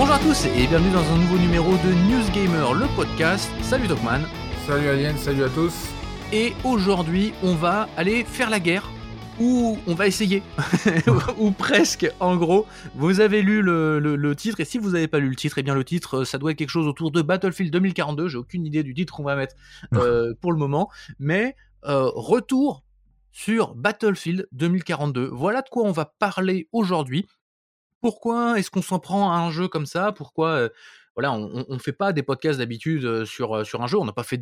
Bonjour à tous et bienvenue dans un nouveau numéro de News Gamer, le podcast. Salut Tokman. Salut Alien, salut à tous. Et aujourd'hui, on va aller faire la guerre. Ou on va essayer, ou presque en gros. Vous avez lu le, titre, et si vous n'avez pas lu le titre, eh bien le titre, ça doit être quelque chose autour de Battlefield 2042. J'ai aucune idée du titre qu'on va mettre euh, pour le moment, mais euh, retour sur Battlefield 2042. Voilà de quoi on va parler aujourd'hui. Pourquoi est-ce qu'on s'en prend à un jeu comme ça? Pourquoi voilà, on ne fait pas des podcasts d'habitude sur, sur un jeu, on n'a pas fait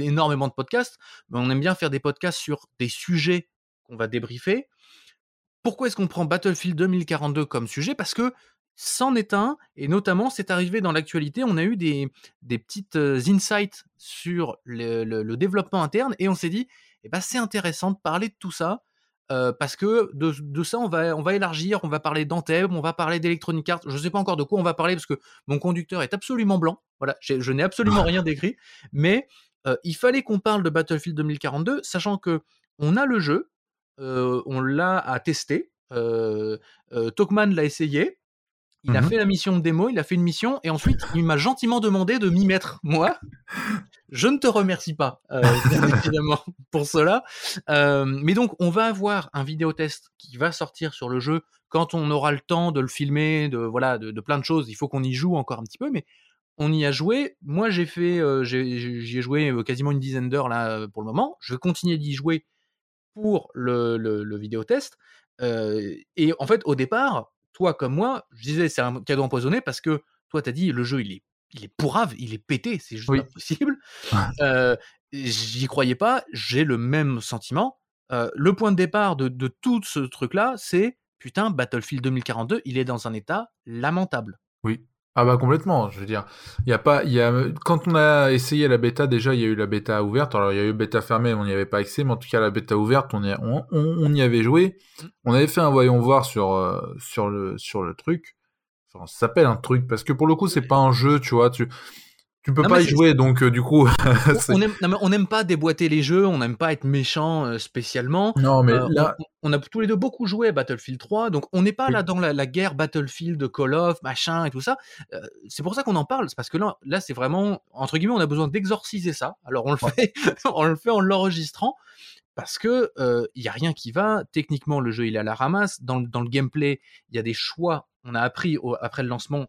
énormément de podcasts, mais on aime bien faire des podcasts sur des sujets qu'on va débriefer. Pourquoi est-ce qu'on prend Battlefield 2042 comme sujet? Parce que c'en est un, et notamment c'est arrivé dans l'actualité, on a eu des, des petites insights sur le, développement interne, et on s'est dit, eh ben, c'est intéressant de parler de tout ça, parce que de, ça, on va, on va élargir, on va parler d'Anthem, on va parler d'Electronic Arts, je ne sais pas encore de quoi on va parler, parce que mon conducteur est absolument blanc, voilà, je n'ai absolument rien décrit, mais il fallait qu'on parle de Battlefield 2042, sachant que on a le jeu, on l'a à tester. Tokman l'a essayé. Il a mmh fait la mission de démo, il a fait une mission, et ensuite il m'a gentiment demandé de m'y mettre. Moi, je ne te remercie pas, bien évidemment, pour cela. mais donc, on va avoir un vidéo test qui va sortir sur le jeu quand on aura le temps de le filmer, de voilà, de, plein de choses. Il faut qu'on y joue encore un petit peu, mais on y a joué. Moi, j'ai fait, j'y ai joué quasiment une dizaine d'heures là pour le moment. Je vais continuer d'y jouer pour le, le, vidéo test. et en fait, au départ, toi comme moi, je disais c'est un cadeau empoisonné parce que toi, tu as dit le jeu, il est, il est pourrave, il est pété, c'est juste pas possible. J'y croyais pas, j'ai le même sentiment. le point de départ de, de tout ce truc-là, c'est putain, Battlefield 2042, il est dans un état lamentable. Oui. Ah bah complètement, je veux dire, il y a pas, il y a quand on a essayé la bêta déjà, il y a eu la bêta ouverte. Alors il y a eu bêta fermée, on n'y avait pas accès, mais en tout cas la bêta ouverte, on y, on, on, y avait joué. Mmh. On avait fait un voyons voir sur euh, sur le sur le truc. Enfin, ça s'appelle un truc parce que pour le coup c'est pas un jeu, tu vois. Tu tu peux pas y jouer, donc euh, du coup. on n'aime pas déboîter les jeux, on n'aime pas être méchant euh, spécialement. Non, mais euh, là. On, a tous les deux beaucoup joué à Battlefield 3, donc on n'est pas là dans la, guerre Battlefield, Call of, machin et tout ça. c'est pour ça qu'on en parle, c'est parce que là, là c'est vraiment, entre guillemets, on a besoin d'exorciser ça. Alors on le fait, on le fait en l'enregistrant. Parce que il y a rien qui va. Techniquement, le jeu il est à la ramasse. Dans, dans le gameplay, il y a des choix. On a appris après le lancement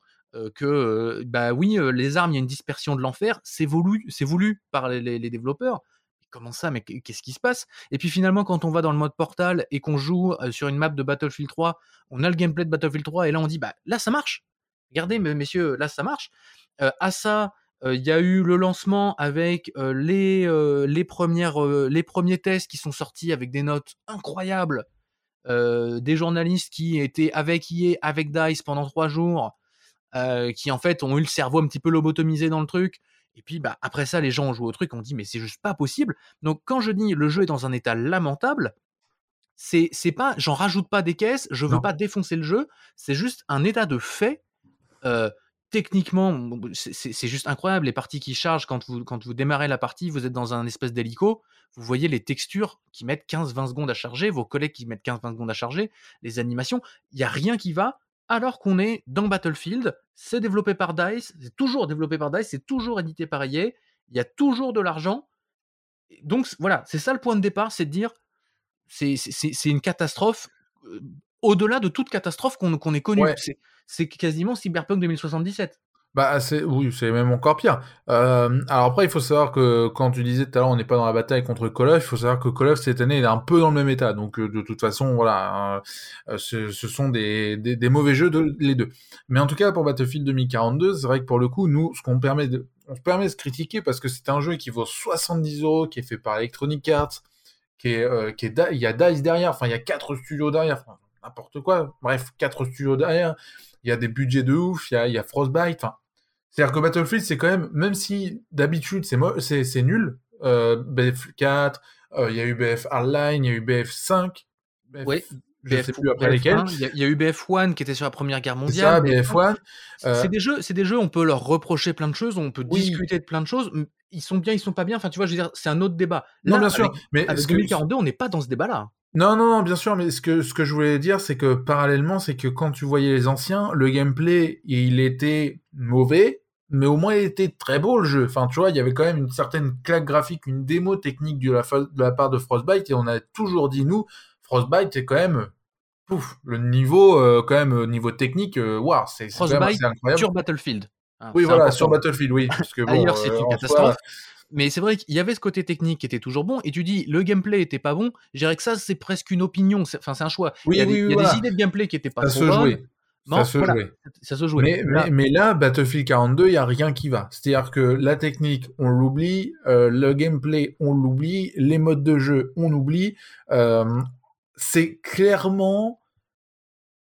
que bah oui, les armes, il y a une dispersion de l'enfer, c'est voulu, voulu par les, développeurs. Comment ça, mais qu'est-ce qui se passe? Et puis finalement, quand on va dans le mode Portal et qu'on joue sur une map de Battlefield 3, on a le gameplay de Battlefield 3 et là on dit bah là ça marche. Regardez messieurs, là ça marche. à ça, il y a eu le lancement avec les, les, premières, les premiers tests qui sont sortis avec des notes incroyables. des journalistes qui étaient avec EA, avec DICE pendant trois jours, euh, qui en fait ont eu le cerveau un petit peu lobotomisé dans le truc. Et puis bah, après ça, les gens ont joué au truc, on dit mais c'est juste pas possible. Donc quand je dis le jeu est dans un état lamentable, c'est c'est pas, j'en rajoute pas des caisses, je veux pas défoncer le jeu, c'est juste un état de fait. Euh, techniquement, c'est juste incroyable. Les parties qui chargent, quand vous, quand vous démarrez la partie, vous êtes dans un espèce d'hélico, vous voyez les textures qui mettent 15-20 secondes à charger, vos collègues qui mettent 15-20 secondes à charger, les animations, il n'y a rien qui va alors qu'on est dans Battlefield, c'est développé par DICE, c'est toujours développé par DICE, c'est toujours édité par EA, il y a toujours de l'argent. Donc voilà, c'est ça le point de départ, c'est de dire, c'est une catastrophe, euh, au-delà de toute catastrophe qu'on ait connue. C'est quasiment Cyberpunk 2077. Bah, c'est oui, c'est même encore pire. Euh, alors après, il faut savoir que quand tu disais tout à l'heure, on n'est pas dans la bataille contre Call of, il faut savoir que Call of cette année il est un peu dans le même état. Donc euh, de toute façon, voilà, euh, ce, ce, sont des, des, mauvais jeux les deux. Mais en tout cas, pour Battlefield 2042, c'est vrai que pour le coup, nous, ce qu'on permet de, on se permet de se critiquer parce que c'est un jeu qui vaut 70 euros, qui est fait par Electronic Arts, qui est, qui est, il y a DICE derrière, enfin il y a quatre studios derrière, enfin, n'importe quoi. Bref, quatre studios derrière. Il y a des budgets de ouf, il y a, il y a Frostbite, enfin c'est-à-dire que Battlefield, c'est quand même, même si d'habitude c'est c'est nul, euh, BF4, euh, il y a eu BF Hardline, il y a eu BF5. oui. Je sais plus après lesquels. Il y, a eu BF1 qui était sur la Première Guerre mondiale. C'est ça, BF1. C'est des jeux, c'est des jeux. On peut leur reprocher plein de choses, on peut discuter de plein de choses. Ils sont bien, ils sont pas bien. Enfin, tu vois, je veux dire, c'est un autre débat. non, bien sûr. mais avec 2042, on n'est pas dans ce débat-là. Non, non, non, bien sûr, mais ce que, ce que je voulais dire, c'est que parallèlement, c'est que quand tu voyais les anciens, le gameplay, il était mauvais, mais au moins il était très beau le jeu. Enfin, tu vois, il y avait quand même une certaine claque graphique, une démo technique de la, de la part de Frostbite, et on a toujours dit, nous, Frostbite est quand même pouf, le niveau, euh, quand même, niveau technique, euh, waouh, c'est incroyable. sur Battlefield. Hein, oui, voilà, sur Battlefield, oui. Parce que, D'ailleurs, c'est une catastrophe mais c'est vrai qu'il y avait ce côté technique qui était toujours bon, et tu dis le gameplay était pas bon, je dirais que ça c'est presque une opinion, enfin c'est un choix. il y a, des, idées de gameplay qui étaient pas ça se ça, se jouait. ça se jouait. Mais, là, mais, là, Battlefield 42, il y a rien qui va. C'est-à-dire que la technique, on l'oublie, euh, le gameplay, on l'oublie, les modes de jeu, on oublie. Euh, c'est clairement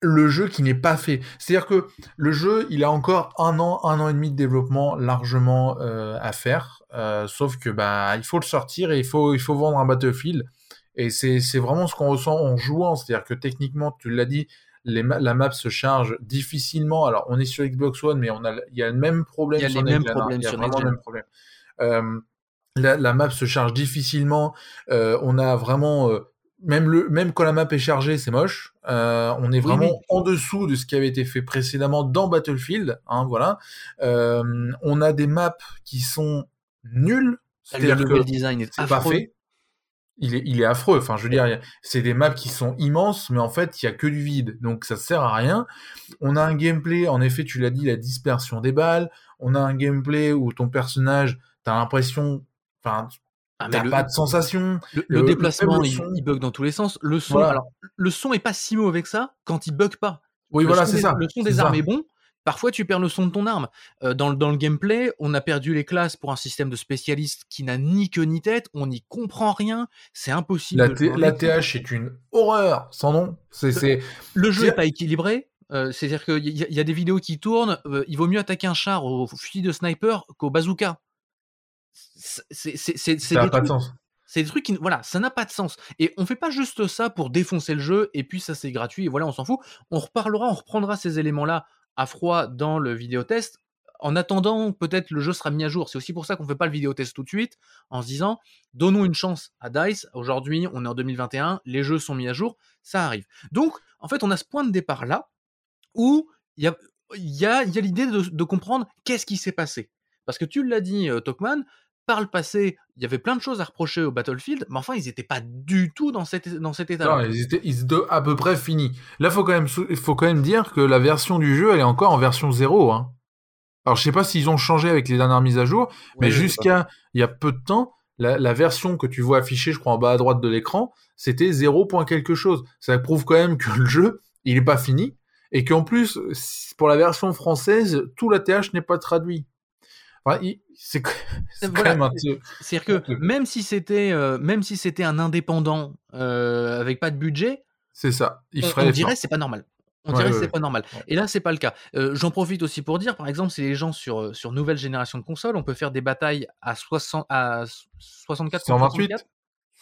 le jeu qui n'est pas fait. C'est-à-dire que le jeu, il a encore un an, un an et demi de développement largement euh, à faire. Sauf que bah il faut le sortir et il faut il faut vendre un Battlefield. Et c'est vraiment ce qu'on ressent en jouant. C'est-à-dire que techniquement, tu l'as dit, les la map se charge difficilement. Alors on est sur Xbox One, mais on a il y a le même problème. Il y a les mêmes hein. problèmes sur vraiment le même problème. Euh, la, la, map se charge difficilement. Euh, on a vraiment euh, même, le, même quand la map est chargée, c'est moche. On est vraiment en dessous de ce qui avait été fait précédemment dans Battlefield. Hein, voilà. On a des maps qui sont nulles. C'est-à-dire que le design est, pas fait. Il est, il est affreux. Enfin, je veux dire, c'est des maps qui sont immenses, mais en fait, il y a que du vide, donc ça sert à rien. On a un gameplay, en effet, tu l'as dit, la dispersion des balles. On a un gameplay où ton personnage, t'as l'impression, enfin, ah, T'as pas de sensation. Le, déplacement, il, bug dans tous les sens. Le son, alors, le son est pas si mauvais que ça quand il bug pas. Oui, voilà, c'est ça. Le son des armes est bon. Parfois, tu perds le son de ton arme. Euh, dans, dans, le gameplay, on a perdu les classes pour un système de spécialistes qui n'a ni queue ni tête. On n'y comprend rien. C'est impossible. La, TH est une horreur, sans nom. C'est, le jeu n'est pas équilibré. Euh, c'est-à-dire qu'il y, a des vidéos qui tournent. Euh, il vaut mieux attaquer un char au fusil de sniper qu'au bazooka c'est pas de sens. C'est des trucs qui, voilà, ça n'a pas de sens. Et on fait pas juste ça pour défoncer le jeu et puis ça c'est gratuit et voilà, on s'en fout. On reparlera, on reprendra ces éléments-là à froid dans le vidéotest. En attendant, peut-être le jeu sera mis à jour. C'est aussi pour ça qu'on fait pas le vidéotest tout de suite en se disant, donnons une chance à Dice. Aujourd'hui, on est en 2021, les jeux sont mis à jour, ça arrive. Donc, en fait, on a ce point de départ là où il y a l'idée de, de comprendre qu'est-ce qui s'est passé. Parce que tu l'as dit, euh, Tokman, par le passé, il y avait plein de choses à reprocher au Battlefield, mais enfin, ils n'étaient pas du tout dans, cette, dans cet état. Non, ils étaient, ils étaient à peu près finis. Là, il faut, quand même, faut quand même dire que la version du jeu, elle est encore en version 0. Hein. Alors, je sais pas s'ils ont changé avec les dernières mises à jour, mais jusqu'à il y a peu de temps, la, version que tu vois affichée, je crois, en bas à droite de l'écran, c'était 0. quelque chose. Ça prouve quand même que le jeu, il n'est pas fini, et qu'en plus, pour la version française, tout la TH n'est pas traduit c'est quand même un C'est-à-dire que même si c'était euh, même si c'était un indépendant euh, avec pas de budget, c'est ça. Il on, on dirait c'est pas normal. On dirait que c'est pas normal. Et là, c'est pas le cas. Euh, j'en profite aussi pour dire, par exemple, si les gens sur, sur nouvelle génération de consoles, on peut faire des batailles à, 60, à 64 128,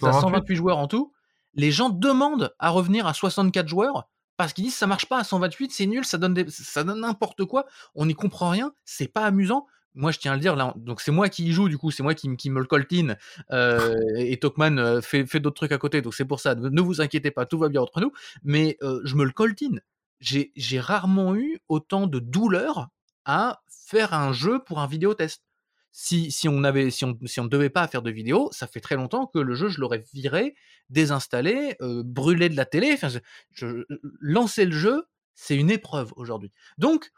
128 joueurs en tout. Les gens demandent à revenir à 64 joueurs parce qu'ils disent ça marche pas à 128, c'est nul, ça donne ça donne n'importe quoi, on n'y comprend rien, c'est pas amusant moi je tiens à le dire là, donc c'est moi qui y joue du coup, c'est moi qui, me le coltine euh, et Tokman euh, fait, fait d'autres trucs à côté, donc c'est pour ça. Ne vous inquiétez pas, tout va bien entre nous. Mais euh, je me le coltine. J'ai rarement eu autant de douleur à faire un jeu pour un vidéotest. Si, si on avait, si on, si on devait pas faire de vidéo, ça fait très longtemps que le jeu je l'aurais viré, désinstallé, brûlé de la télé. Enfin, je, lancer le jeu, c'est une épreuve aujourd'hui. Donc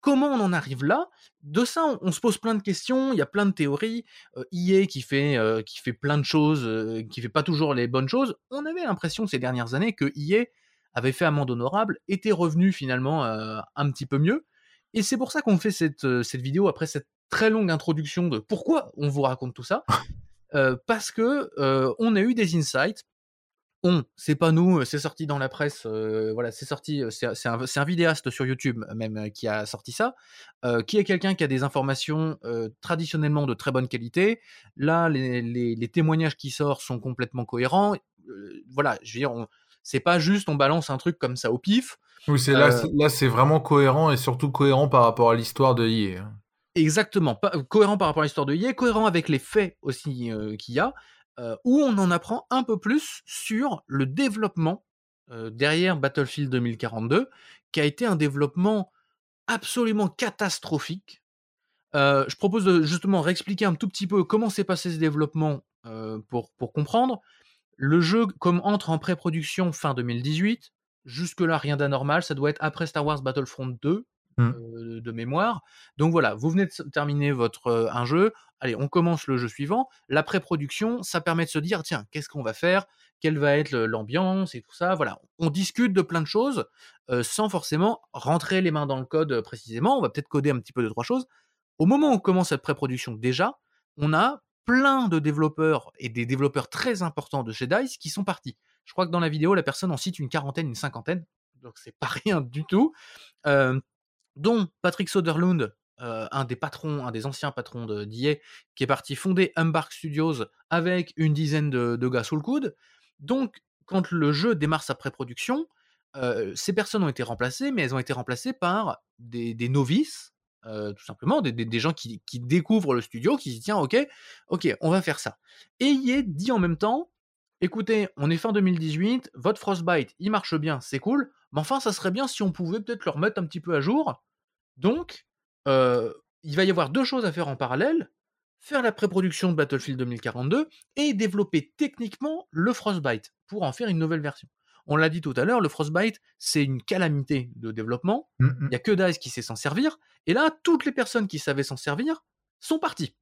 Comment on en arrive là? De ça, on, se pose plein de questions, il y a plein de théories. Euh, EA qui fait, euh, qui fait plein de choses, euh, qui fait pas toujours les bonnes choses. On avait l'impression ces dernières années que EA avait fait amende honorable, était revenu finalement euh, un petit peu mieux. Et c'est pour ça qu'on fait cette, cette vidéo après cette très longue introduction de pourquoi on vous raconte tout ça. parce que on a eu des insights on, c'est pas nous, c'est sorti dans la presse, voilà, c'est sorti, c'est un, vidéaste sur YouTube même qui a sorti ça, qui est quelqu'un qui a des informations traditionnellement de très bonne qualité. Là, les, témoignages qui sortent sont complètement cohérents. voilà, je veux dire, c'est pas juste on balance un truc comme ça au pif. Oui, c'est là, là c'est vraiment cohérent et surtout cohérent par rapport à l'histoire de hier. Exactement, cohérent par rapport à l'histoire de hier, cohérent avec les faits aussi qu'il y a. où on en apprend un peu plus sur le développement derrière Battlefield 2042, qui a été un développement absolument catastrophique. je propose de justement réexpliquer un tout petit peu comment s'est passé ce développement pour, pour comprendre. Le jeu comme entre en pré-production fin 2018. Jusque-là, rien d'anormal. Ça doit être après Star Wars Battlefront 2, Mmh. De mémoire. Donc voilà, vous venez de terminer votre un jeu. Allez, on commence le jeu suivant. La pré-production, ça permet de se dire tiens, qu'est-ce qu'on va faire? Quelle va être l'ambiance et tout ça? Voilà, on discute de plein de choses sans forcément rentrer les mains dans le code précisément. On va peut-être coder un petit peu de trois choses. Au moment où on commence cette pré-production, déjà, on a plein de développeurs et des développeurs très importants de chez DICE qui sont partis. Je crois que dans la vidéo, la personne en cite une quarantaine, une cinquantaine, donc c'est pas rien du tout dont Patrick Soderlund, euh, un des patrons, un des anciens patrons d'IA, qui est parti fonder Embark Studios avec une dizaine de, gars sous le coude. Donc, quand le jeu démarre sa pré-production, euh, ces personnes ont été remplacées, mais elles ont été remplacées par des, novices, euh, tout simplement, des, gens qui, découvrent le studio, qui se disent tiens, ok, ok, on va faire ça. Et IA dit en même temps, écoutez, on est fin 2018, votre Frostbite, il marche bien, c'est cool, mais enfin, ça serait bien si on pouvait peut-être le remettre un petit peu à jour donc, il va y avoir deux choses à faire en parallèle faire la pré-production de Battlefield 2042 et développer techniquement le Frostbite pour en faire une nouvelle version. On l'a dit tout à l'heure, le Frostbite, c'est une calamité de développement. Mmh. Il n'y a que DICE qui sait s'en servir. Et là, toutes les personnes qui savaient s'en servir sont parties.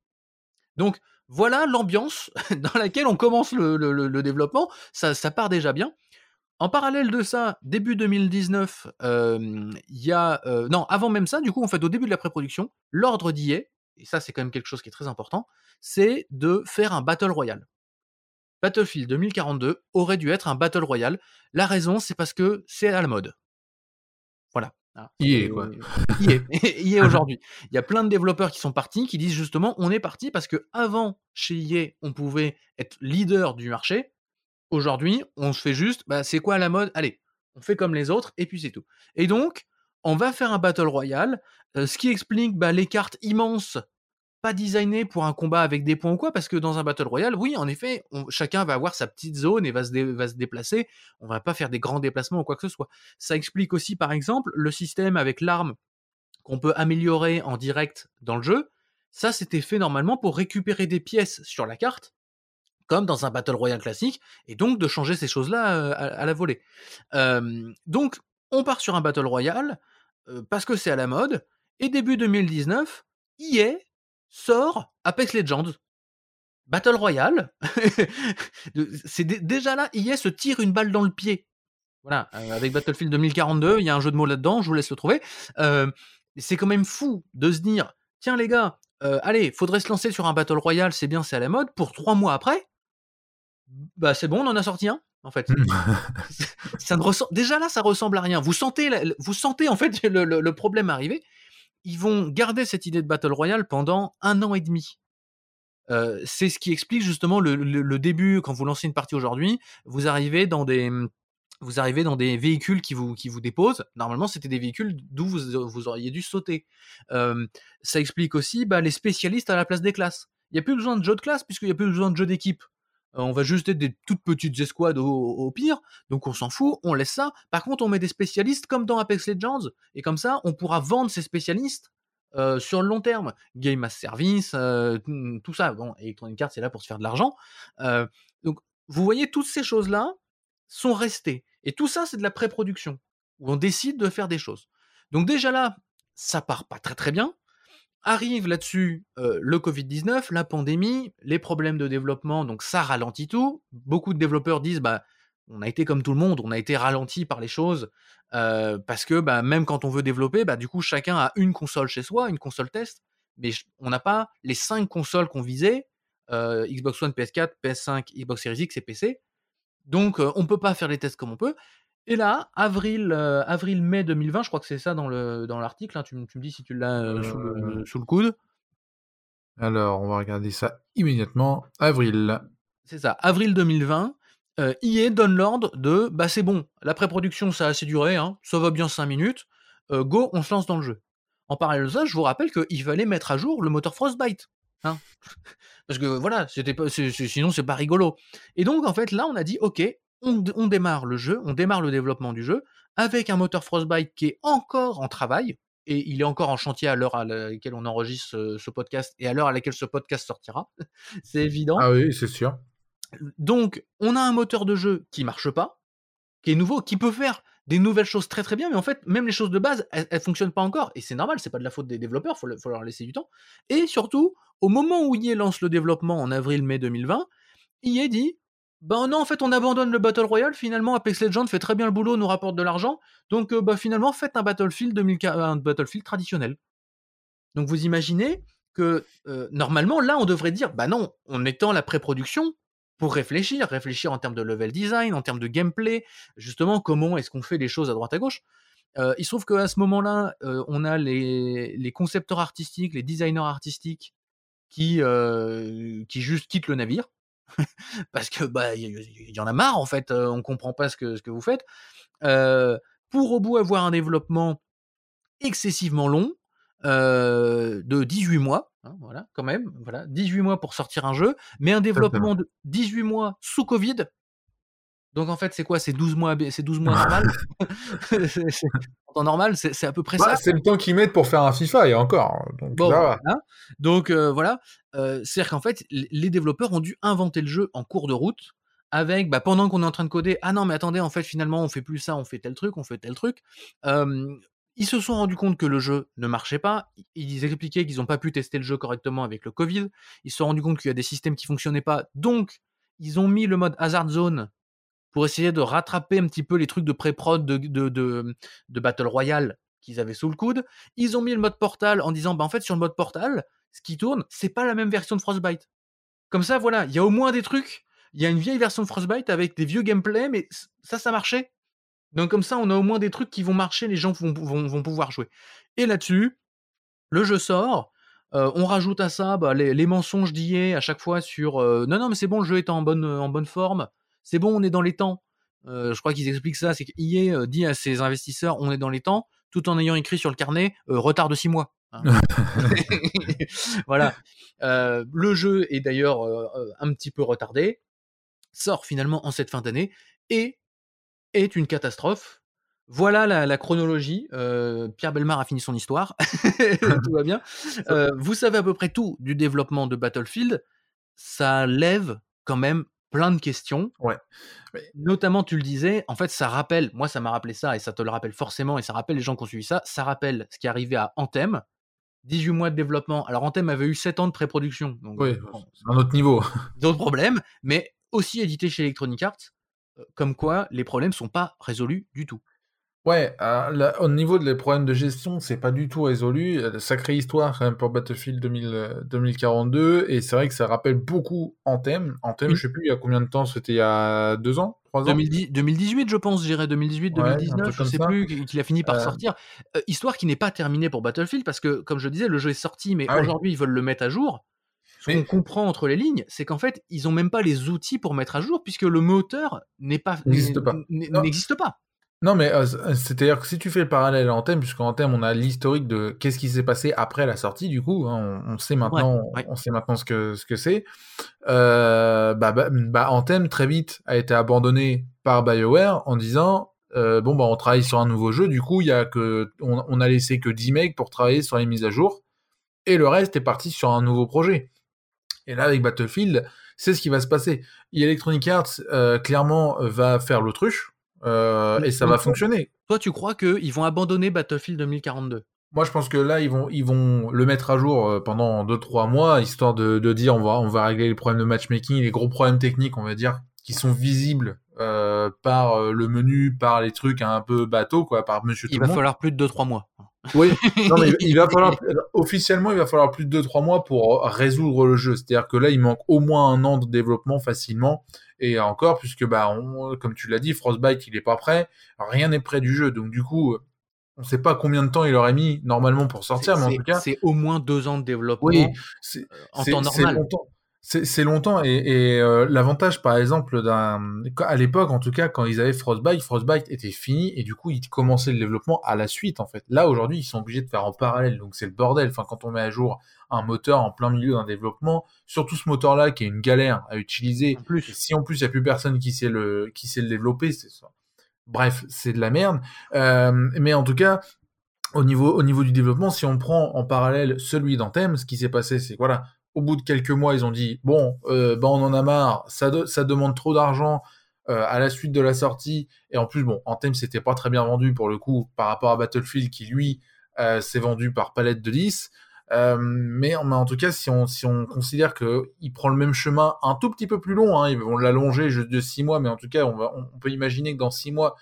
Donc, voilà l'ambiance dans laquelle on commence le, développement. Ça, ça, part déjà bien. En parallèle de ça, début 2019, il y a. non, avant même ça, du coup, en fait, au début de la pré-production, l'ordre d'IA, et ça, c'est quand même quelque chose qui est très important, c'est de faire un Battle Royale. Battlefield 2042 aurait dû être un Battle Royale. La raison, c'est parce que c'est à la mode. Voilà. IA, quoi. IA, IA aujourd'hui. Il y a plein de développeurs qui sont partis, qui disent justement, on est parti parce que avant, chez IA, on pouvait être leader du marché. Aujourd'hui, on se fait juste, bah, c'est quoi la mode? Allez, on fait comme les autres et puis c'est tout. Et donc, on va faire un battle royale, ce qui explique bah, les cartes immenses, pas designées pour un combat avec des points ou quoi, parce que dans un battle royale, oui, en effet, chacun va avoir sa petite zone et va se, va se déplacer. On va pas faire des grands déplacements ou quoi que ce soit. Ça explique aussi, par exemple, le système avec l'arme qu'on peut améliorer en direct dans le jeu. Ça, c'était fait normalement pour récupérer des pièces sur la carte comme dans un Battle Royale classique, et donc de changer ces choses-là à, la volée. donc, on part sur un Battle Royale, parce que c'est à la mode, et début 2019, EA sort Apex Legends. Battle Royale, c'est déjà là, EA se tire une balle dans le pied. Voilà, avec Battlefield 2042, il y a un jeu de mots là-dedans, je vous laisse le trouver. c'est quand même fou de se dire, tiens les gars, allez, faudrait se lancer sur un Battle Royale, c'est bien, c'est à la mode, pour trois mois après, bah c'est bon, on en a sorti un en fait. Ça ne ressemble... Déjà là, ça ressemble à rien. Vous sentez, vous sentez en fait le, problème arriver. Ils vont garder cette idée de Battle Royale pendant un an et demi. Euh, c'est ce qui explique justement le, début, quand vous lancez une partie aujourd'hui, vous arrivez dans des, vous arrivez dans des véhicules qui vous, qui vous déposent. Normalement, c'était des véhicules d'où vous, vous, auriez dû sauter. Euh, ça explique aussi bah, les spécialistes à la place des classes. Il n'y a plus besoin de jeu de classe puisqu'il n'y a plus besoin de jeu d'équipe on va juste être des toutes petites escouades au, pire, donc on s'en fout, on laisse ça. Par contre, on met des spécialistes comme dans Apex Legends, et comme ça, on pourra vendre ces spécialistes euh, sur le long terme. Game as Service, euh, tout ça. Bon, Electronic Arts, c'est là pour se faire de l'argent. Euh, donc, vous voyez, toutes ces choses-là sont restées. Et tout ça, c'est de la pré-production, où on décide de faire des choses. Donc déjà là, ça part pas très très bien. Arrive là-dessus le Covid-19, la pandémie, les problèmes de développement, donc ça ralentit tout. Beaucoup de développeurs disent bah on a été comme tout le monde, on a été ralenti par les choses parce que bah, même quand on veut développer, bah, du coup chacun a une console chez soi, une console test, mais on n'a pas les cinq consoles qu'on visait Xbox One, PS4, PS5, Xbox Series X et PC. Donc on peut pas faire les tests comme on peut. Et là, avril, euh, avril-mai 2020, je crois que c'est ça dans le dans l'article. Hein, tu, me dis si tu l'as euh, euh. sous, le, coude. Alors, on va regarder ça immédiatement. Avril. C'est ça, avril 2020. Euh, EA donne l'ordre de bah c'est bon, la pré-production ça a assez duré, hein, ça va bien 5 minutes. go, on se lance dans le jeu. En parallèle de ça, je vous rappelle qu'il fallait mettre à jour le moteur Frostbite. Hein Parce que voilà, c'était pas, sinon c'est pas rigolo. Et donc en fait là, on a dit ok, on, on, démarre le jeu, on démarre le développement du jeu avec un moteur Frostbite qui est encore en travail et il est encore en chantier à l'heure à laquelle on enregistre ce, ce, podcast et à l'heure à laquelle ce podcast sortira. c'est évident. Ah oui, c'est sûr. Donc on a un moteur de jeu qui marche pas, qui est nouveau, qui peut faire des nouvelles choses très très bien, mais en fait, même les choses de base, elles, elles fonctionnent pas encore, et c'est normal, c'est pas de la faute des développeurs, faut, faut leur laisser du temps. Et surtout, au moment où EA lance le développement en avril-mai 2020, EA dit ben non, en fait, on abandonne le Battle Royale. Finalement, Apex Legends fait très bien le boulot, nous rapporte de l'argent. Donc, euh, bah, finalement, faites un Battlefield, 2000, un Battlefield traditionnel. Donc, vous imaginez que euh, normalement, là, on devrait dire, bah non, on étend la pré-production pour réfléchir, réfléchir en termes de level design, en termes de gameplay, justement, comment est-ce qu'on fait les choses à droite à gauche. Euh, il se trouve qu'à ce moment-là, on a les, les, concepteurs artistiques, les designers artistiques qui, qui juste quittent le navire. parce que bah il y, y, en a marre en fait, on comprend pas ce que, ce que vous faites. pour au bout avoir un développement excessivement long, euh, de 18 mois, hein, voilà, quand même, voilà, 18 mois pour sortir un jeu, mais un développement de 18 mois sous Covid. Donc en fait, c'est quoi? C'est 12 mois, c'est 12 mois normal? en temps normal, c'est à peu près bah, ça. C'est le temps qu'ils mettent pour faire un FIFA et encore. Donc, bon, voilà. Donc euh, voilà, euh, c'est-à-dire qu'en fait, les développeurs ont dû inventer le jeu en cours de route avec, bah, pendant qu'on est en train de coder, ah non mais attendez, en fait finalement on fait plus ça, on fait tel truc, on fait tel truc. Euh, ils se sont rendus compte que le jeu ne marchait pas. Ils expliquaient qu'ils n'ont pas pu tester le jeu correctement avec le Covid. Ils se sont rendus compte qu'il y a des systèmes qui fonctionnaient pas. Donc, ils ont mis le mode Hazard Zone pour essayer de rattraper un petit peu les trucs de pré-prod de, de, de, de, Battle Royale qu'ils avaient sous le coude. Ils ont mis le mode Portal en disant, bah, en fait, sur le mode Portal, ce qui tourne, c'est pas la même version de Frostbite. Comme ça, voilà, il y a au moins des trucs. Il y a une vieille version de Frostbite avec des vieux gameplays, mais ça, ça marchait. Donc comme ça, on a au moins des trucs qui vont marcher, les gens vont, vont, vont pouvoir jouer. Et là-dessus, le jeu sort, euh, on rajoute à ça bah, les, les, mensonges d'IA à chaque fois sur euh, non non mais c'est bon, le jeu est en bonne, en bonne forme, c'est bon, on est dans les temps. Euh, je crois qu'ils expliquent ça, c'est qu'IA dit à ses investisseurs on est dans les temps, tout en ayant écrit sur le carnet retard de 6 mois. Hein. voilà. le jeu est d'ailleurs un petit peu retardé, sort finalement en cette fin d'année, et est une catastrophe. Voilà la, la chronologie. Euh, Pierre Belmar a fini son histoire. tout va bien. Euh, vous savez à peu près tout du développement de Battlefield. Ça lève quand même plein de questions. Ouais. Notamment, tu le disais, en fait, ça rappelle, moi, ça m'a rappelé ça, et ça te le rappelle forcément, et ça rappelle les gens qui ont suivi ça, ça rappelle ce qui est arrivé à Anthem. 18 mois de développement. Alors, Anthem avait eu 7 ans de pré-production. Donc, oui, bon, un autre niveau. D'autres problèmes, mais aussi édité chez Electronic Arts comme quoi les problèmes sont pas résolus du tout. Ouais, euh, là, au niveau des problèmes de gestion, c'est pas du tout résolu. Sacrée histoire quand même pour Battlefield 2000, 2042, et c'est vrai que ça rappelle beaucoup Anthem. Anthem, oui. je sais plus il y a combien de temps, c'était il y a deux ans, trois ans. 2010, 2018, je pense, j'irais 2018, 2019, ouais, je sais ça. plus, qu'il a fini par euh... sortir. Euh, histoire qui n'est pas terminée pour Battlefield, parce que comme je disais, le jeu est sorti, mais ah, aujourd'hui oui. ils veulent le mettre à jour. Ce qu'on comprend entre les lignes, c'est qu'en fait, ils ont même pas les outils pour mettre à jour, puisque le moteur n'est pas n'existe pas. N'existe pas. Non, mais euh, c'est-à-dire que si tu fais le parallèle en thème, puisqu'en thème on a l'historique de qu'est-ce qui s'est passé après la sortie, du coup, hein, on, on, sait maintenant, ouais, ouais. on sait maintenant ce que ce que c'est. Euh, bah, bah, bah, Anthem très vite a été abandonné par BioWare en disant euh, bon bah on travaille sur un nouveau jeu, du coup il y a que on, on a laissé que 10 mecs pour travailler sur les mises à jour et le reste est parti sur un nouveau projet. Et là, avec Battlefield, c'est ce qui va se passer. Electronic Arts, euh, clairement, va faire l'autruche, euh, et ça va fonctionner. Toi, tu crois qu'ils vont abandonner Battlefield 2042 moi, je pense que là, ils vont, ils vont le mettre à jour euh, pendant 2-3 mois, histoire de, de, dire on va, on va régler les problèmes de matchmaking, les gros problèmes techniques, on va dire, qui sont visibles euh, par le menu, par les trucs un peu bateau, quoi, par Monsieur Il va falloir plus de 2-3 mois. Oui, non, mais il va falloir officiellement il va falloir plus de 2-3 mois pour résoudre le jeu. C'est-à-dire que là il manque au moins un an de développement facilement. Et encore puisque bah on, comme tu l'as dit Frostbite il est pas prêt, rien n'est prêt du jeu. Donc du coup on sait pas combien de temps il aurait mis normalement pour sortir mais en tout cas c'est au moins deux ans de développement oui, en temps normal. C'est longtemps et, euh, l'avantage par exemple d'un à l'époque en tout cas quand ils avaient Frostbite, Frostbite était fini et du coup ils commençaient le développement à la suite en fait. Là aujourd'hui ils sont obligés de faire en parallèle donc c'est le bordel. Enfin quand on met à jour un moteur en plein milieu d'un développement, surtout ce moteur là qui est une galère à utiliser. plus. Si en plus il y a plus personne qui sait le qui sait le développer, c'est ça. Bref, c'est de la merde. Euh, mais en tout cas, au niveau, au niveau du développement, si on prend en parallèle celui d'Anthem, ce qui s'est passé, c'est voilà, au bout de quelques mois, ils ont dit bon, bah on en a marre, ça, demande trop d'argent euh, à la suite de la sortie, et en plus bon, Anthem c'était pas très bien vendu pour le coup par rapport à Battlefield qui lui euh, s'est vendu par palette de 10. Euh, mais, en tout cas, si on, si on considère que il prend le même chemin un tout petit peu plus long, hein, ils vont l'allonger juste de 6 mois, mais en tout cas, on peut imaginer que dans 6 mois,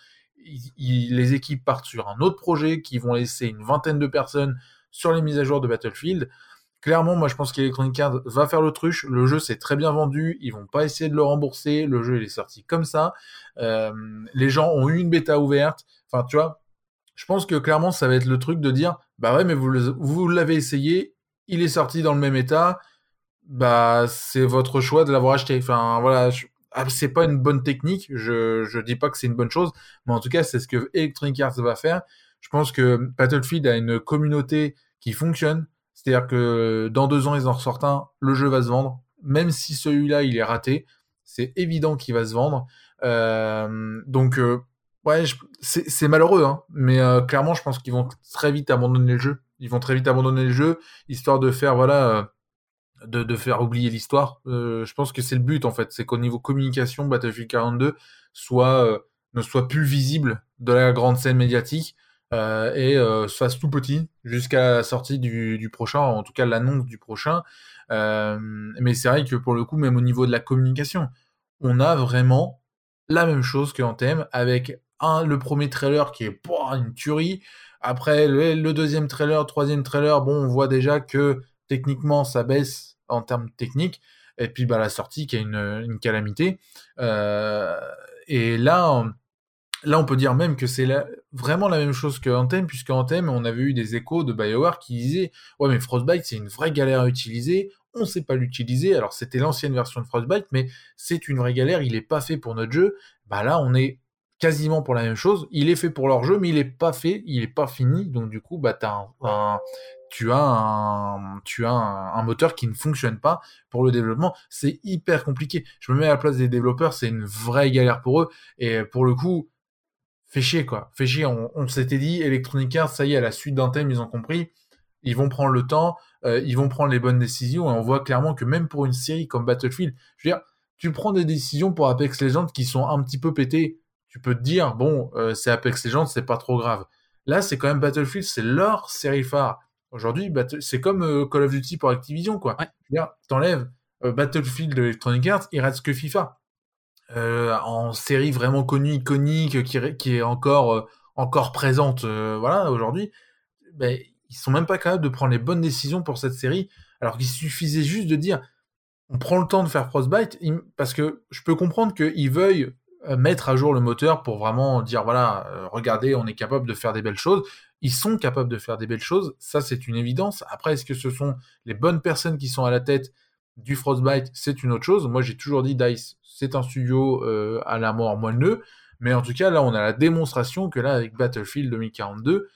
les équipes partent sur un autre projet qui vont laisser une vingtaine de personnes sur les mises à jour de Battlefield. Clairement, moi je pense qu'Electronic Arts va faire l'autruche. Le jeu s'est très bien vendu, ils vont pas essayer de le rembourser. Le jeu est sorti comme ça. Euh, les gens ont eu une bêta ouverte. Enfin, tu vois, je pense que clairement ça va être le truc de dire bah ouais, mais vous, l'avez essayé, il est sorti dans le même état. Bah c'est votre choix de l'avoir acheté. Enfin voilà, ah, c'est pas une bonne technique, je, je dis pas que c'est une bonne chose, mais en tout cas, c'est ce que Electronic Arts va faire. Je pense que Battlefield a une communauté qui fonctionne, c'est-à-dire que dans deux ans, ils en ressortent un, le jeu va se vendre, même si celui-là, il est raté, c'est évident qu'il va se vendre. Euh, donc, euh, ouais, c'est malheureux, hein, mais euh, clairement, je pense qu'ils vont très vite abandonner le jeu. Ils vont très vite abandonner le jeu, histoire de faire, voilà de, faire oublier l'histoire. Je pense que c'est le but en fait, c'est qu'au niveau communication, Battlefield 42 soit ne soit plus visible de la grande scène médiatique euh, et euh, se fasse tout petit jusqu'à la sortie du, prochain, en tout cas l'annonce du prochain. mais c'est vrai que pour le coup, même au niveau de la communication, on a vraiment la même chose que Anthem avec un le premier trailer qui est une tuerie. Après le, le deuxième trailer, troisième trailer, bon, on voit déjà que techniquement ça baisse en termes techniques. Et puis bah, la sortie qui est une, une calamité. Euh, et là, là, on peut dire même que c'est vraiment la même chose que Anthem, puisque Anthem, on avait eu des échos de BioWare qui disaient Ouais, mais Frostbite, c'est une vraie galère à utiliser. On ne sait pas l'utiliser. Alors, c'était l'ancienne version de Frostbite, mais c'est une vraie galère. Il n'est pas fait pour notre jeu. Bah là, on est quasiment pour la même chose. Il est fait pour leur jeu, mais il est pas fait, il est pas fini. Donc du coup, bah tu as un, tu as un, moteur qui ne fonctionne pas pour le développement. C'est hyper compliqué. Je me mets à la place des développeurs, c'est une vraie galère pour eux. Et pour le coup, fait chier quoi. Fait chier. On, s'était dit, Electronic Arts, ça y est, à la suite d'un thème, ils ont compris. Ils vont prendre le temps, euh, ils vont prendre les bonnes décisions. Et on voit clairement que même pour une série comme Battlefield, je veux dire, tu prends des décisions pour Apex Legends qui sont un petit peu pétées tu peux te dire, bon, euh, c'est Apex Legends, c'est pas trop grave. Là, c'est quand même Battlefield, c'est leur série phare. Aujourd'hui, c'est comme euh, Call of Duty pour Activision, quoi. Ouais. T'enlèves Battlefield de Electronic Arts, il reste que FIFA. En série vraiment connue, iconique, qui, qui est encore, encore présente, voilà, aujourd'hui, ben, ils sont même pas capables de prendre les bonnes décisions pour cette série, alors qu'il suffisait juste de dire, on prend le temps de faire Frostbite, parce que je peux comprendre qu'ils veuillent euh, mettre à jour le moteur pour vraiment dire voilà, euh, regardez, on est capable de faire des belles choses. Ils sont capables de faire des belles choses, ça c'est une évidence. Après, est-ce que ce sont les bonnes personnes qui sont à la tête du Frostbite C'est une autre chose. Moi, j'ai toujours dit Dice, c'est un studio euh, à la mort moelleux, mais en tout cas, là, on a la démonstration que là, avec Battlefield 2042,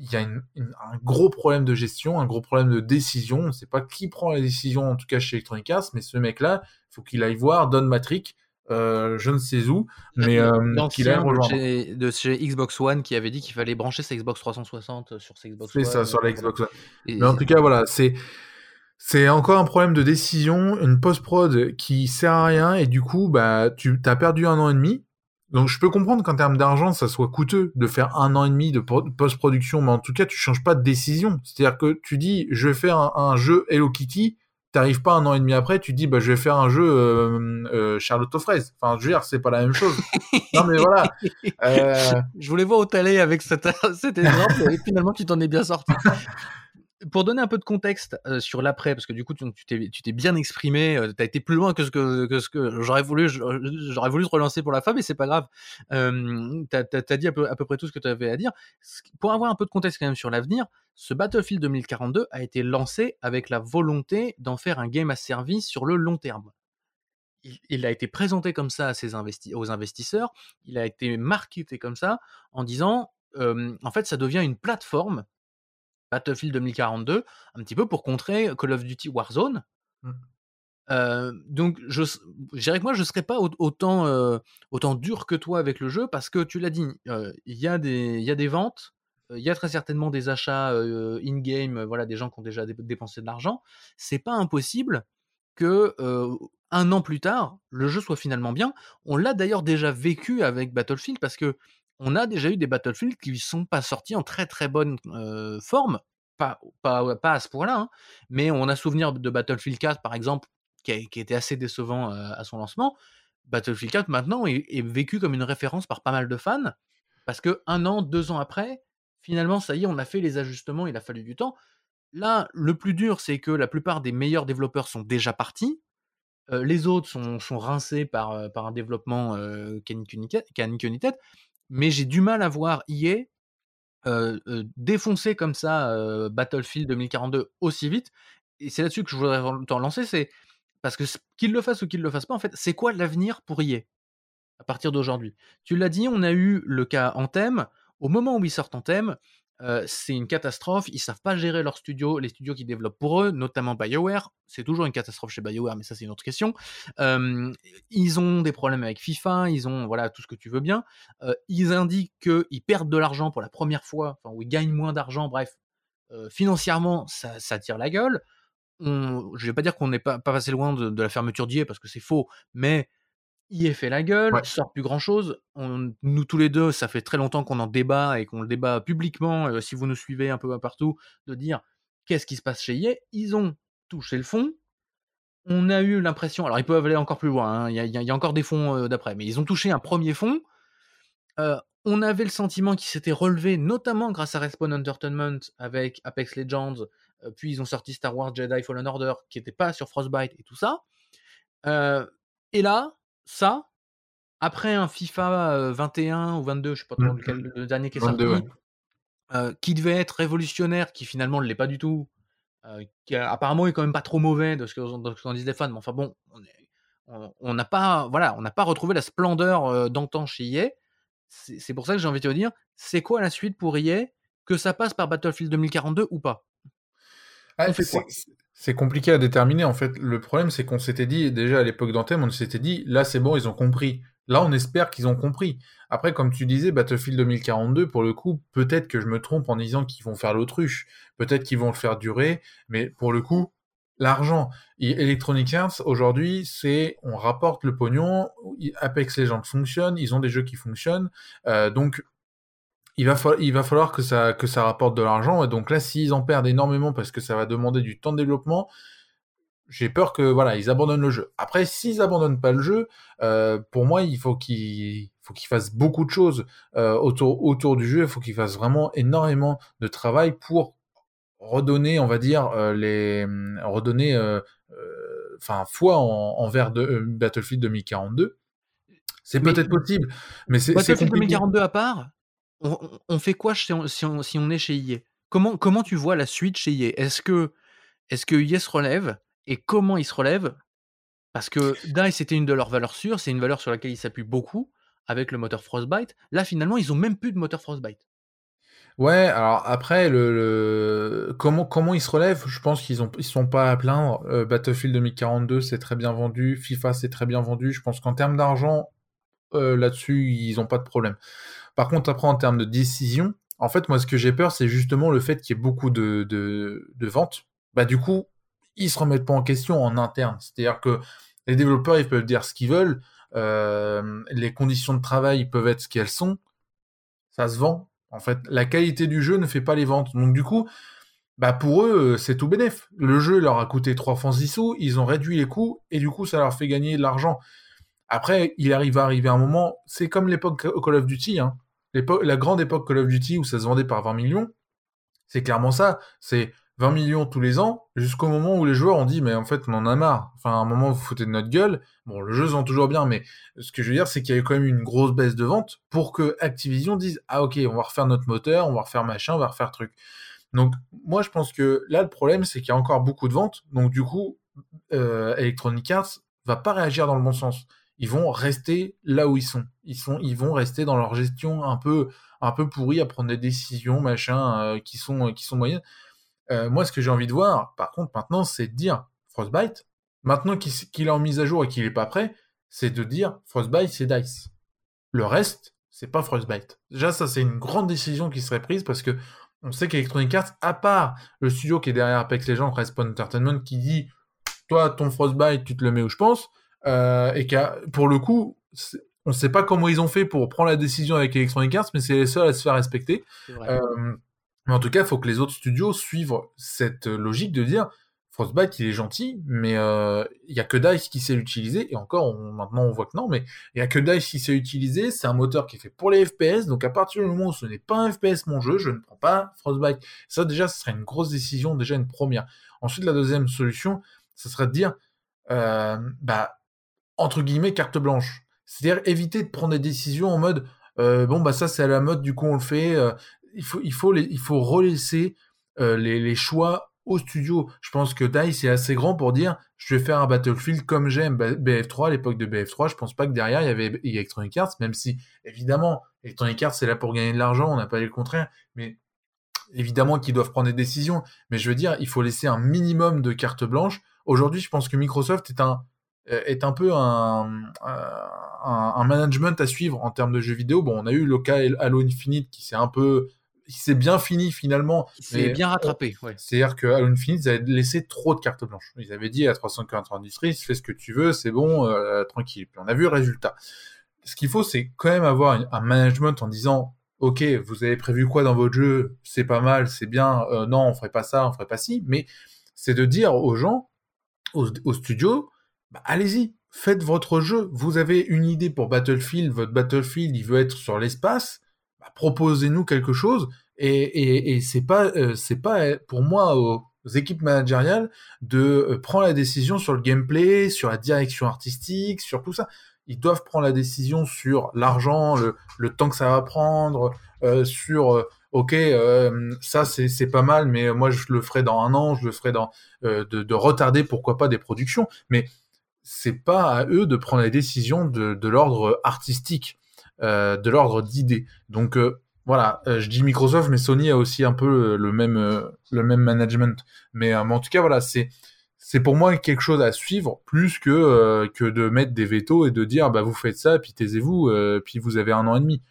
il y a un gros problème de gestion, un gros problème de décision. On ne sait pas qui prend les décisions, en tout cas chez Electronic Arts, mais ce mec-là, il faut qu'il aille voir Don Matrick, euh, je ne sais où, mais euh, qu'il a de, de chez Xbox One qui avait dit qu'il fallait brancher sa Xbox 360 sur sa Xbox One. C'est ça, sur la Xbox One. mais en tout cas, voilà, c'est c'est encore un problème de décision, une post-prod qui sert à rien et du coup, bah, tu as perdu un an et demi. Donc, je peux comprendre qu'en termes d'argent, ça soit coûteux de faire un an et demi de post-production, mais en tout cas, tu changes pas de décision. C'est-à-dire que tu dis, je vais faire un jeu Hello Kitty, t'arrives pas un an et demi après, tu dis bah je vais faire un jeu euh, euh, Charlotte aux fraises. Enfin, je veux dire, c'est pas la même chose. non mais voilà. Euh... Je voulais voir où t'allais avec cet, cet exemple et finalement tu t'en es bien sorti. pour donner un peu de contexte sur l'après, parce que du coup, tu t'es bien exprimé, tu as été plus loin que ce que, j'aurais voulu, j'aurais voulu te relancer pour la fin, mais c'est pas grave. tu as, dit à peu, près tout ce que tu avais à dire. Pour avoir un peu de contexte quand même sur l'avenir, ce Battlefield 2042 a été lancé avec la volonté d'en faire un game à service sur le long terme. Il, a été présenté comme ça à ses aux investisseurs, il a été marketé comme ça en disant, en fait, ça devient une plateforme Battlefield 2042, un petit peu pour contrer Call of Duty Warzone. Mmh. donc, je, dirais que moi, je ne serais pas autant, autant dur que toi avec le jeu parce que tu l'as dit, il y, a des, y a des ventes, il y a très certainement des achats in-game, voilà, des gens qui ont déjà dépensé de l'argent. C'est pas impossible que un an plus tard, le jeu soit finalement bien. On l'a d'ailleurs déjà vécu avec Battlefield parce que on a déjà eu des Battlefield qui ne sont pas sortis en très très bonne forme, pas, pas, pas, à ce point-là, hein, mais on a souvenir de Battlefield 4 par exemple, qui, était assez décevant à son lancement. Battlefield 4 maintenant est, vécu comme une référence par pas mal de fans, parce que un an, deux ans après, finalement, ça y est, on a fait les ajustements, il a fallu du temps. Là, le plus dur, c'est que la plupart des meilleurs développeurs sont déjà partis. les autres sont, sont rincés par, par un développement qui ni tête mais j'ai du mal à voir EA défoncer comme ça Battlefield 2042 aussi vite. Et c'est là-dessus que je voudrais t'en lancer, c'est parce que qu'il le fasse ou qu'il le fasse pas, en fait, c'est quoi l'avenir pour EA à partir d'aujourd'hui Tu l'as dit, on a eu le cas en thème. Au moment où ils sortent en c'est une catastrophe. Ils savent pas gérer leurs studios, les studios qui développent pour eux, notamment BioWare. C'est toujours une catastrophe chez BioWare, mais ça c'est une autre question. ils ont des problèmes avec FIFA, ils ont voilà tout ce que tu veux bien. ils indiquent qu'ils perdent de l'argent pour la première fois, enfin, ou ils gagnent moins d'argent. Bref, financièrement, ça, tire la gueule. On, je vais pas dire qu'on n'est pas, pas passé loin de, la fermeture d'IE parce que c'est faux, mais il est fait la gueule, ouais. sort plus grand chose. nous tous les deux, ça fait très longtemps qu'on en débat et qu'on le débat publiquement. Euh, si vous nous suivez un peu partout, de dire qu'est-ce qui se passe chez EA. Ils ont touché le fond. On a eu l'impression, alors ils peuvent aller encore plus loin. Hein, il y, a encore des fonds euh, d'après, mais ils ont touché un premier fond. Euh, on avait le sentiment qu'ils s'étaient relevés, notamment grâce à Respawn Entertainment avec Apex Legends. puis ils ont sorti Star Wars Jedi Fallen Order, qui n'était pas sur Frostbite et tout ça. et là, ça, après un FIFA 21 ou 22, je sais pas trop mmh, lequel, le dernier qui est sorti, qui devait être révolutionnaire, qui finalement ne l'est pas du tout, qui apparemment est quand même pas trop mauvais de ce qu'en disent les fans, mais enfin bon, on n'a pas, voilà, on n'a pas retrouvé la splendeur d'antan chez EA. C'est pour ça que j'ai envie de te dire, c'est quoi la suite pour EA Que ça passe par Battlefield 2042 ou pas? Ah, c'est compliqué à déterminer en fait. Le problème, c'est qu'on s'était dit, déjà à l'époque d'Anthem, on s'était dit, là c'est bon, ils ont compris. Là, on espère qu'ils ont compris. Après, comme tu disais, Battlefield 2042, pour le coup, peut-être que je me trompe en disant qu'ils vont faire l'autruche. Peut-être qu'ils vont le faire durer. Mais pour le coup, l'argent. Electronic Arts, aujourd'hui, c'est on rapporte le pognon. Apex Legends fonctionne. Ils ont des jeux qui fonctionnent. Euh, donc, il va, il va falloir que ça, que ça rapporte de l'argent. Et donc là, s'ils en perdent énormément parce que ça va demander du temps de développement, j'ai peur que voilà, ils abandonnent le jeu. Après, s'ils abandonnent pas le jeu, euh, pour moi, il faut qu'ils faut qu'ils fassent beaucoup de choses euh, autour, autour du jeu. Il faut qu'ils fassent vraiment énormément de travail pour redonner, on va dire, euh, les redonner enfin foi en, envers de, Battlefield 2042. C'est peut-être possible, mais c'est Battlefield 2042 à part on, fait quoi si on, est chez IE comment, comment tu vois la suite chez IE Est-ce que, est que IE se relève? Et comment il se relève? Parce que DICE, c'était une de leurs valeurs sûres, c'est une valeur sur laquelle ils s'appuient beaucoup avec le moteur Frostbite. Là, finalement, ils ont même plus de moteur Frostbite. Ouais, alors après, le, Comment, comment ils se relèvent? Je pense qu'ils ne ils sont pas à plaindre. Euh, Battlefield 2042, c'est très bien vendu. FIFA, c'est très bien vendu. Je pense qu'en termes d'argent, euh, là-dessus, ils n'ont pas de problème. Par contre, après, en termes de décision, en fait, moi, ce que j'ai peur, c'est justement le fait qu'il y ait beaucoup de, ventes. Bah, du coup, ils se remettent pas en question en interne. C'est-à-dire que les développeurs, ils peuvent dire ce qu'ils veulent. Euh, les conditions de travail peuvent être ce qu'elles sont. Ça se vend. En fait, la qualité du jeu ne fait pas les ventes. Donc, du coup, bah pour eux, c'est tout bénef. Le jeu leur a coûté 3 francs 10 sous, ils ont réduit les coûts, et du coup, ça leur fait gagner de l'argent. Après, il arrive à arriver un moment, c'est comme l'époque Call of Duty, hein la grande époque Call of Duty où ça se vendait par 20 millions, c'est clairement ça. C'est 20 millions tous les ans, jusqu'au moment où les joueurs ont dit, mais en fait, on en a marre. Enfin, à un moment, vous foutez de notre gueule. Bon, le jeu se vend toujours bien, mais ce que je veux dire, c'est qu'il y a eu quand même une grosse baisse de vente pour que Activision dise, ah ok, on va refaire notre moteur, on va refaire machin, on va refaire truc. Donc, moi, je pense que là, le problème, c'est qu'il y a encore beaucoup de ventes. Donc, du coup, euh, Electronic Arts va pas réagir dans le bon sens. Ils vont rester là où ils sont. Ils sont, ils vont rester dans leur gestion un peu, un peu pourrie à prendre des décisions, machin, euh, qui sont, qui sont moyennes. Euh, moi, ce que j'ai envie de voir, par contre, maintenant, c'est de dire Frostbite. Maintenant qu'il est en mise à jour et qu'il n'est pas prêt, c'est de dire Frostbite, c'est Dice. Le reste, c'est pas Frostbite. Déjà, ça, c'est une grande décision qui serait prise parce que on sait qu'Electronic Arts, à part le studio qui est derrière Apex Legends, Respawn Entertainment, qui dit Toi, ton Frostbite, tu te le mets où je pense, euh, et qu'à pour le coup, on ne sait pas comment ils ont fait pour prendre la décision avec Electronic Arts, mais c'est les seuls à se faire respecter. Euh, mais en tout cas, il faut que les autres studios suivent cette logique de dire Frostbite, il est gentil, mais euh, il n'y a que DICE qui sait l'utiliser. Et encore, maintenant, on voit que non, mais il n'y a que DICE qui sait l'utiliser. C'est un moteur qui est fait pour les FPS. Donc, à partir du moment où ce n'est pas un FPS mon jeu, je ne prends pas Frostbite. Ça, déjà, ce serait une grosse décision, déjà une première. Ensuite, la deuxième solution, ce serait de dire, euh, bah, entre guillemets, carte blanche. C'est-à-dire éviter de prendre des décisions en mode, euh, bon, bah, ça, c'est à la mode, du coup, on le fait il faut, il faut, il faut relaisser euh, les, choix au studio. Je pense que DICE est assez grand pour dire je vais faire un Battlefield comme j'aime BF3 à l'époque de BF3. Je pense pas que derrière il y avait Electronic Arts, même si évidemment Electronic Arts c'est là pour gagner de l'argent, on n'a pas dit le contraire, mais évidemment qu'ils doivent prendre des décisions. Mais je veux dire, il faut laisser un minimum de carte blanche. Aujourd'hui, je pense que Microsoft est un euh, est un peu un, un, management à suivre en termes de jeux vidéo. Bon, on a eu le cas Halo Infinite qui s'est un peu c'est bien fini finalement. C'est bien rattrapé. Ouais. C'est-à-dire que Halo Infinite, ils avaient laissé trop de cartes blanches. Ils avaient dit à 393, fais ce que tu veux, c'est bon, euh, tranquille. Puis on a vu le résultat. Ce qu'il faut, c'est quand même avoir un management en disant, ok, vous avez prévu quoi dans votre jeu, c'est pas mal, c'est bien, euh, non, on ferait pas ça, on ferait pas ci, mais c'est de dire aux gens, aux, studios, bah, allez-y, faites votre jeu. Vous avez une idée pour Battlefield, votre Battlefield, il veut être sur l'espace proposez-nous quelque chose. Et, et, c'est pas, euh, c'est pas pour moi aux, équipes managériales de euh, prendre la décision sur le gameplay, sur la direction artistique, sur tout ça. Ils doivent prendre la décision sur l'argent, le, le, temps que ça va prendre, euh, sur ok, ça c'est pas mal, mais moi je le ferai dans un an, je le ferai dans de, de, retarder pourquoi pas des productions, mais c'est pas à eux de prendre la décision de, de l'ordre artistique. Euh, de l'ordre d'idées. Donc euh, voilà, euh, je dis Microsoft, mais Sony a aussi un peu le même, le même management. Mais, en tout cas, voilà, c'est c'est pour moi quelque chose à suivre plus que, que de mettre des vétos et de dire bah vous faites ça puis taisez-vous puis vous avez un an et demi.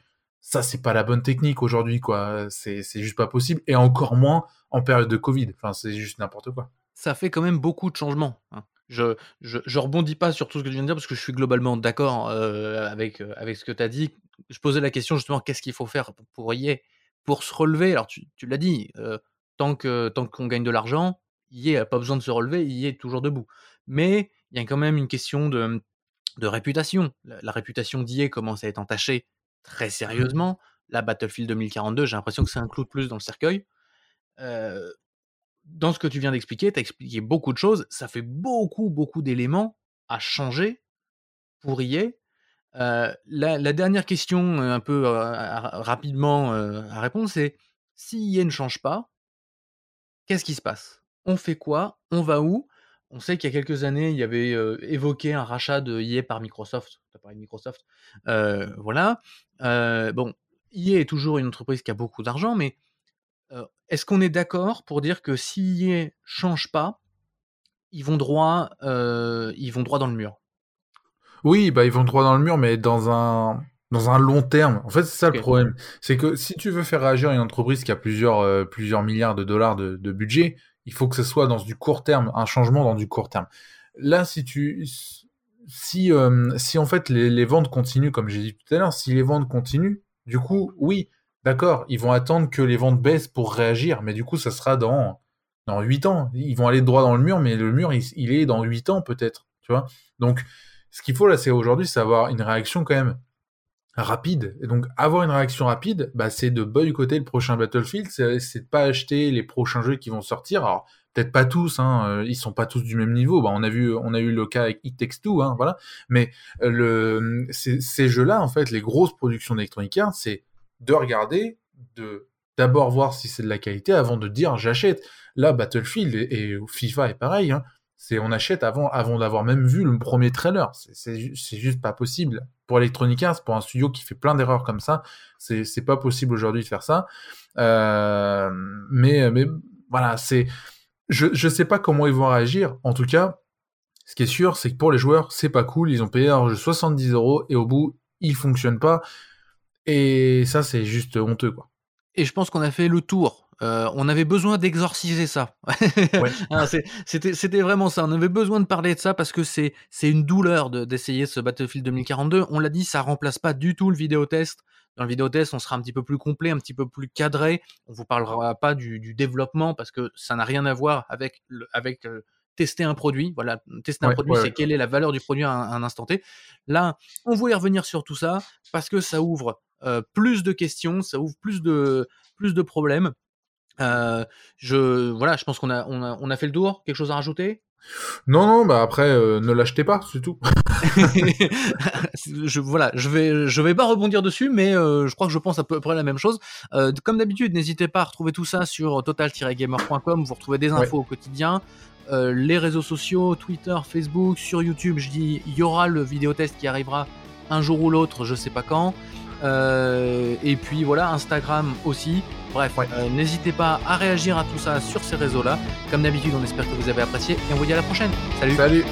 Ça c'est pas la bonne technique aujourd'hui quoi. C'est juste pas possible et encore moins en période de Covid. Enfin c'est juste n'importe quoi. Ça fait quand même beaucoup de changements. Hein. Je, je, rebondis pas sur tout ce que tu viens de dire parce que je suis globalement d'accord euh, avec, euh, avec ce que tu as dit. Je posais la question justement qu'est-ce qu'il faut faire pour y pour se relever? Alors tu, tu l'as dit, euh, tant que tant qu'on gagne de l'argent, y n'a pas besoin de se relever, y est toujours debout. Mais il y a quand même une question de, de réputation. La, réputation d'IA commence à être entachée très sérieusement. La Battlefield 2042, j'ai l'impression que c'est un clou de plus dans le cercueil dans ce que tu viens d'expliquer, tu as expliqué beaucoup de choses. Ça fait beaucoup, beaucoup d'éléments à changer pour y. Euh, la, dernière question, euh, un peu euh, rapidement à répondre, c'est si IA ne change pas, qu'est-ce qui se passe? On fait quoi? On va où? On sait qu'il y a quelques années, il y avait évoqué un rachat de IA par Microsoft. Tu as parlé de Microsoft. voilà. bon, IA est toujours une entreprise qui a beaucoup d'argent, mais est-ce qu'on est d'accord pour dire que si ne change pas, ils vont droit, ils vont droit dans le mur? Oui, bah ils vont droit dans le mur, mais dans un dans un long terme. En fait, c'est ça le problème. C'est que si tu veux faire réagir une entreprise qui a plusieurs, plusieurs milliards de dollars de, budget, il faut que ce soit dans du court terme, un changement dans du court terme. Là, si tu, si, si en fait les, les ventes continuent, comme j'ai dit tout à l'heure, si les ventes continuent, du coup, oui, D'accord, ils vont attendre que les ventes baissent pour réagir, mais du coup, ça sera dans, dans 8 ans. Ils vont aller droit dans le mur, mais le mur, il, est dans 8 ans peut-être, tu vois. Donc, ce qu'il faut là, c'est aujourd'hui, c'est avoir une réaction quand même rapide. Et donc, avoir une réaction rapide, bah, c'est de boycotter le prochain Battlefield, c'est de pas acheter les prochains jeux qui vont sortir. Alors, peut-être pas tous, hein, euh, ils sont pas tous du même niveau. Bah, on a vu, on a eu le cas avec It Takes Two, hein, voilà. Mais euh, le, ces jeux-là, en fait, les grosses productions d'Electronic Arts, c'est de regarder, de d'abord voir si c'est de la qualité avant de dire j'achète. Là, Battlefield et, FIFA est pareil. Hein. C'est on achète avant, avant d'avoir même vu le premier trailer. C'est juste pas possible pour Electronic Arts, pour un studio qui fait plein d'erreurs comme ça. C'est pas possible aujourd'hui de faire ça. Euh, mais mais voilà, c'est je je sais pas comment ils vont réagir. En tout cas, ce qui est sûr, c'est que pour les joueurs, c'est pas cool. Ils ont payé un jeu 70 euros et au bout, il fonctionne pas. Et ça, c'est juste honteux, quoi. Et je pense qu'on a fait le tour euh, on avait besoin d'exorciser ça. C'était vraiment ça. On avait besoin de parler de ça parce que c'est une douleur d'essayer ce Battlefield 2042. On l'a dit, ça remplace pas du tout le vidéotest. Dans le vidéotest, on sera un petit peu plus complet, un petit peu plus cadré. On vous parlera pas du, développement parce que ça n'a rien à voir avec avec euh, tester un produit. Voilà, tester un produit, c'est quelle est la valeur du produit à un, instant T. Là, on voulait revenir sur tout ça parce que ça ouvre plus de questions, ça ouvre plus de plus de problèmes. Euh, je voilà, je pense qu'on a, on a, on a fait le tour. Quelque chose à rajouter? Non, non, bah après, euh, ne l'achetez pas, c'est tout. je voilà, je vais, je vais pas rebondir dessus, mais euh, je crois que je pense à peu près la même chose. Euh, comme d'habitude, n'hésitez pas à retrouver tout ça sur total-gamer.com. Vous retrouvez des infos au quotidien. Euh, les réseaux sociaux, Twitter, Facebook, sur YouTube, je dis, il y aura le vidéotest qui arrivera un jour ou l'autre, je sais pas quand. Euh, et puis voilà, Instagram aussi. Bref, euh, n'hésitez pas à réagir à tout ça sur ces réseaux-là. Comme d'habitude, on espère que vous avez apprécié et on vous dit à la prochaine. Salut Salut